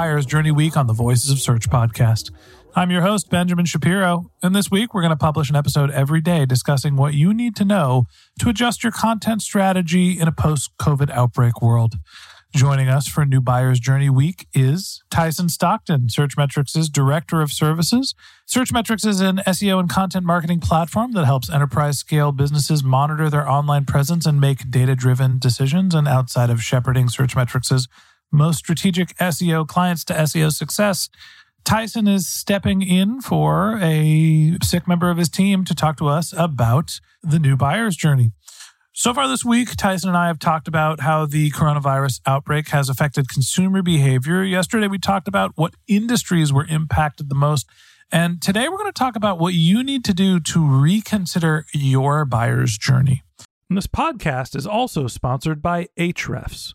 Buyer's Journey Week on the Voices of Search podcast. I'm your host, Benjamin Shapiro, and this week we're going to publish an episode every day discussing what you need to know to adjust your content strategy in a post COVID outbreak world. Joining us for New Buyer's Journey Week is Tyson Stockton, Searchmetrics' Director of Services. Searchmetrics is an SEO and content marketing platform that helps enterprise scale businesses monitor their online presence and make data driven decisions. And outside of shepherding Searchmetrics' most strategic SEO clients to SEO success, Tyson is stepping in for a sick member of his team to talk to us about the new buyer's journey. So far this week, Tyson and I have talked about how the coronavirus outbreak has affected consumer behavior. Yesterday, we talked about what industries were impacted the most. And today, we're going to talk about what you need to do to reconsider your buyer's journey. And this podcast is also sponsored by Ahrefs.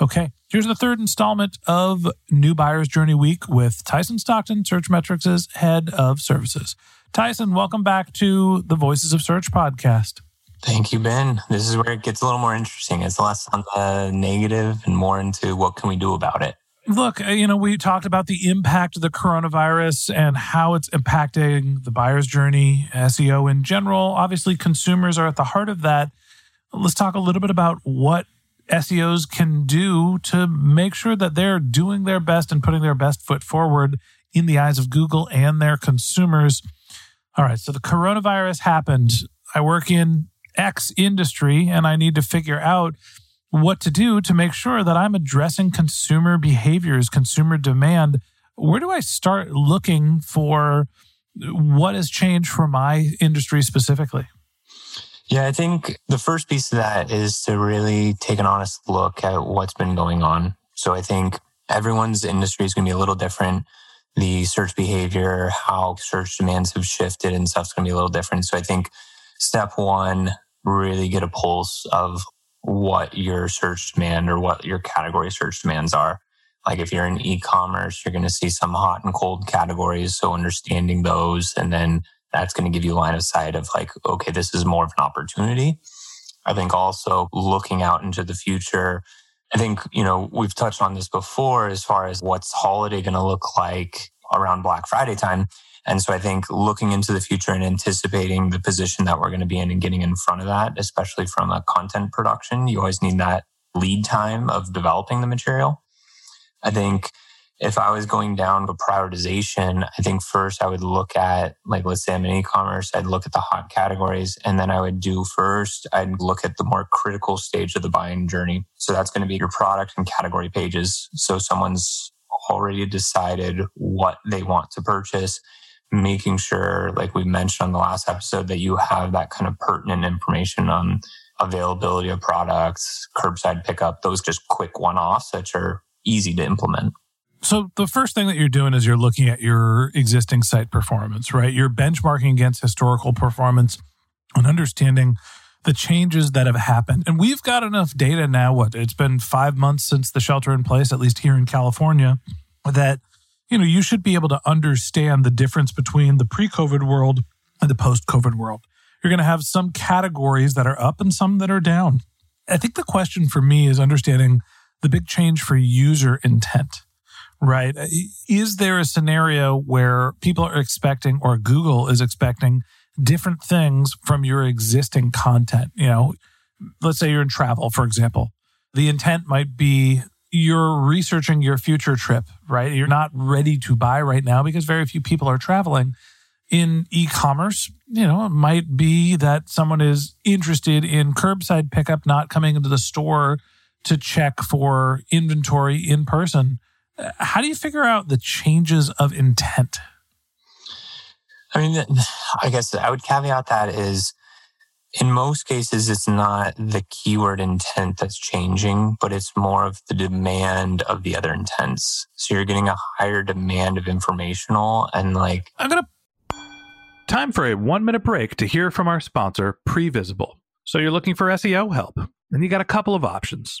Okay, here's the third installment of New Buyer's Journey Week with Tyson Stockton, Searchmetrics' head of services. Tyson, welcome back to the Voices of Search podcast. Thank you, Ben. This is where it gets a little more interesting. It's less on the negative and more into what can we do about it. Look, uh, you know, we talked about the impact of the coronavirus and how it's impacting the buyer's journey, SEO in general. Obviously, consumers are at the heart of that. Let's talk a little bit about what SEOs can do to make sure that they're doing their best and putting their best foot forward in the eyes of Google and their consumers. All right, so the coronavirus happened. I work in X industry and I need to figure out what to do to make sure that I'm addressing consumer behaviors, consumer demand. Where do I start looking for what has changed for my industry specifically? Yeah, I think the first piece of that is to really take an honest look at what's been going on. So I think everyone's industry is going to be a little different. The search behavior, how search demands have shifted and stuff's going to be a little different. So I think step one, really get a pulse of what your search demand or what your category search demands are. Like if you're in e-commerce, you're going to see some hot and cold categories. So understanding those and then that's going to give you a line of sight of like, okay, this is more of an opportunity. I think also looking out into the future. I think, you know, we've touched on this before as far as what's holiday going to look like around Black Friday time. And so I think looking into the future and anticipating the position that we're going to be in and getting in front of that, especially from a content production, you always need that lead time of developing the material. I think if I was going down to prioritization, I think first I would look at, like, let's say I'm in e commerce, I'd look at the hot categories. And then I would do first, I'd look at the more critical stage of the buying journey. So that's going to be your product and category pages. So someone's already decided what they want to purchase, making sure, like we mentioned on the last episode, that you have that kind of pertinent information on availability of products, curbside pickup, those just quick one offs that are easy to implement. So the first thing that you're doing is you're looking at your existing site performance, right? You're benchmarking against historical performance and understanding the changes that have happened. And we've got enough data now. What it's been five months since the shelter in place, at least here in California, that you know you should be able to understand the difference between the pre-COVID world and the post-COVID world. You're going to have some categories that are up and some that are down. I think the question for me is understanding the big change for user intent right? Uh, is there a scenario where people are expecting or Google is expecting different things from your existing content? You know, let's say you're in travel, for example. The intent might be you're researching your future trip, right? You're not ready to buy right now because very few people are traveling. In e commerce, you know, it might be that someone is interested in curbside pickup, not coming into the store to check for inventory in person how do you figure out the changes of intent? I mean, I guess I would caveat that is in most cases, it's not the keyword intent that's changing, but it's more of the demand of the other intents. So you're getting a higher demand of informational and like. I'm going to. Time for a one minute break to hear from our sponsor, Previsible. So you're looking for SEO help, and you got a couple of options.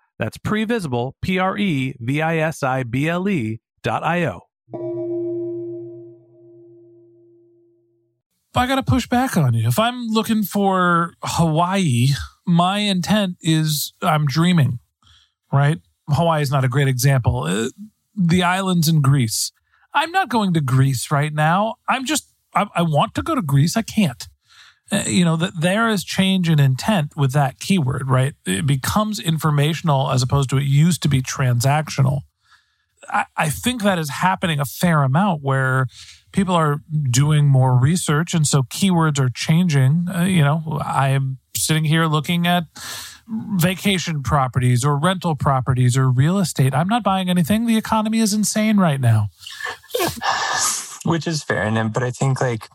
that's previsible, P R E V I S I B L E dot I O. I got to push back on you. If I'm looking for Hawaii, my intent is I'm dreaming, right? Hawaii is not a great example. Uh, the islands in Greece. I'm not going to Greece right now. I'm just, I, I want to go to Greece. I can't. Uh, you know that there is change in intent with that keyword right? It becomes informational as opposed to it used to be transactional. I, I, think that is happening a fair amount where people are doing more research and so keywords are changing. Uh, you know i am sitting here looking at vacation properties or rental properties or real estate. I'm not buying anything. The economy is insane right now. Which is fair. And but i think like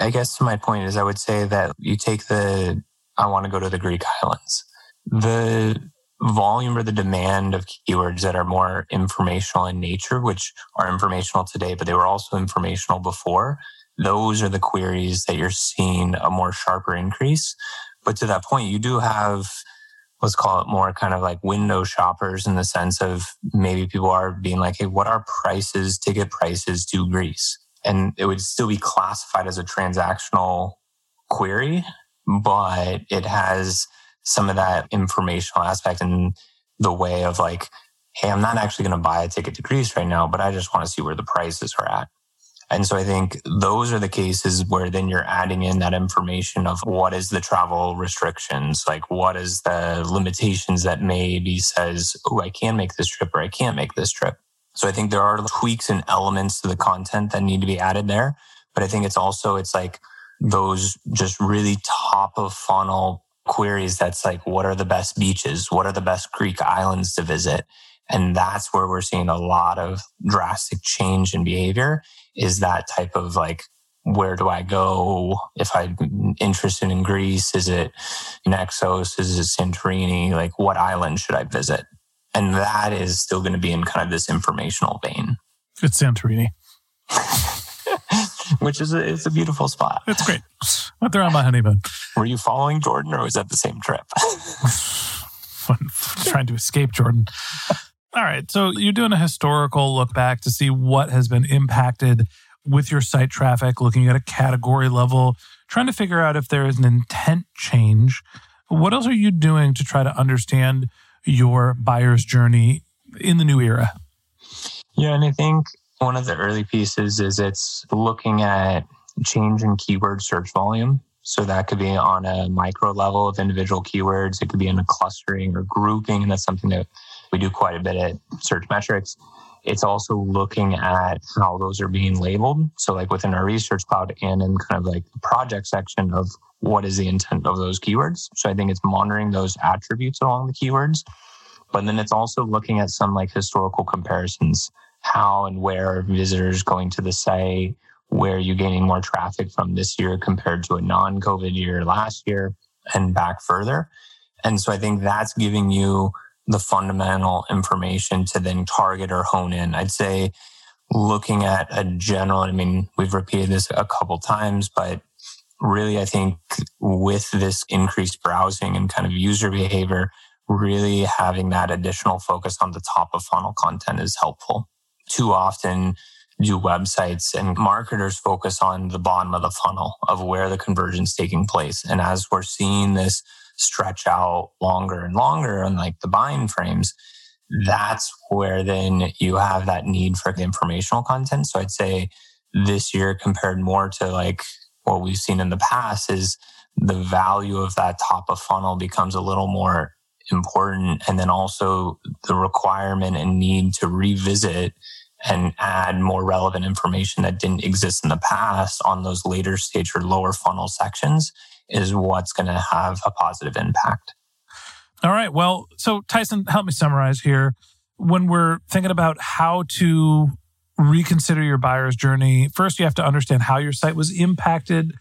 I guess to my point is, I would say that you take the, I want to go to the Greek islands. The volume or the demand of keywords that are more informational in nature, which are informational today, but they were also informational before. Those are the queries that you're seeing a more sharper increase. But to that point, you do have, let's call it more kind of like window shoppers in the sense of maybe people are being like, Hey, what are prices, ticket prices to Greece? And it would still be classified as a transactional query, but it has some of that informational aspect in the way of like, hey, I'm not actually going to buy a ticket to Greece right now, but I just want to see where the prices are at. And so I think those are the cases where then you're adding in that information of what is the travel restrictions, like what is the limitations that maybe says, oh, I can make this trip or I can't make this trip. So I think there are tweaks and elements to the content that need to be added there. But I think it's also, it's like those just really top of funnel queries that's like, what are the best beaches? What are the best Greek islands to visit? And that's where we're seeing a lot of drastic change in behavior is that type of like, where do I go? If I'm interested in Greece, is it Naxos? Is it Santorini? Like, what island should I visit? And that is still going to be in kind of this informational vein. It's Santorini. Which is a, it's a beautiful spot. It's great. Went there on my honeymoon. Were you following Jordan or was that the same trip? trying to escape Jordan. All right. So you're doing a historical look back to see what has been impacted with your site traffic, looking at a category level, trying to figure out if there is an intent change. What else are you doing to try to understand your buyer's journey in the new era? Yeah, and I think one of the early pieces is it's looking at change in keyword search volume. So that could be on a micro level of individual keywords. It could be in a clustering or grouping. And that's something that we do quite a bit at Searchmetrics. It's also looking at how those are being labeled. So like within our research cloud and in kind of like the project section of what is the intent of those keywords. So I think it's monitoring those attributes along the keywords. But then it's also looking at some like historical comparisons. How and where visitors going to the site? Where are you gaining more traffic from this year compared to a non COVID year last year and back further? And so I think that's giving you the fundamental information to then target or hone in. I'd say looking at a general, I mean, we've repeated this a couple times, but really, I think with this increased browsing and kind of user behavior, really having that additional focus on the top of funnel content is helpful. Too often, do websites and marketers focus on the bottom of the funnel of where the conversion is taking place. And as we're seeing this stretch out longer and longer and like the buying frames, mm. that's where then you have that need for the informational content. So I'd say this year compared more to like what we've seen in the past is the value of that top of funnel becomes a little more important. And then also the requirement and need to revisit and add more relevant information that didn't exist in the past on those later stage or lower funnel sections is what's going to have a positive impact. All right. Well, so Tyson, help me summarize here. When we're thinking about how to reconsider your buyer's journey, first you have to understand how your site was impacted.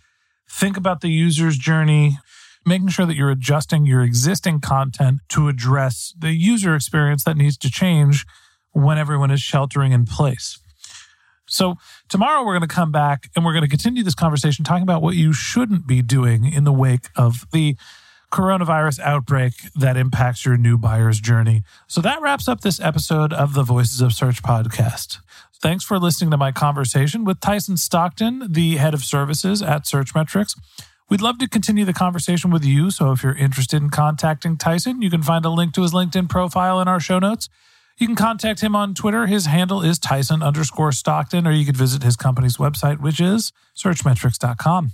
Think about the user's journey, making sure that you're adjusting your existing content to address the user experience that needs to change when everyone is sheltering in place. So, tomorrow we're going to come back and we're going to continue this conversation talking about what you shouldn't be doing in the wake of the coronavirus outbreak that impacts your new buyer's journey. So, that wraps up this episode of the Voices of Search podcast. Thanks for listening to my conversation with Tyson Stockton, the head of services at Searchmetrics. We'd love to continue the conversation with you. So, if you're interested in contacting Tyson, you can find a link to his LinkedIn profile in our show notes. You can contact him on Twitter. His handle is Tyson underscore Stockton, or you could visit his company's website, which is searchmetrics.com.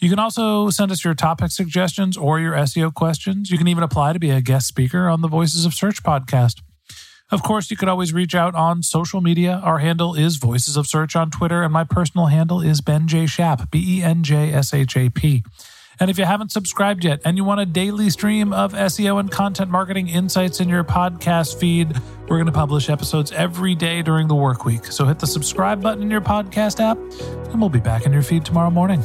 You can also send us your topic suggestions or your SEO questions. You can even apply to be a guest speaker on the Voices of Search podcast. Of course, you could always reach out on social media. Our handle is Voices of Search on Twitter, and my personal handle is Ben J. Shap, B E N J S H A P. And if you haven't subscribed yet and you want a daily stream of SEO and content marketing insights in your podcast feed, we're going to publish episodes every day during the work week. So hit the subscribe button in your podcast app, and we'll be back in your feed tomorrow morning.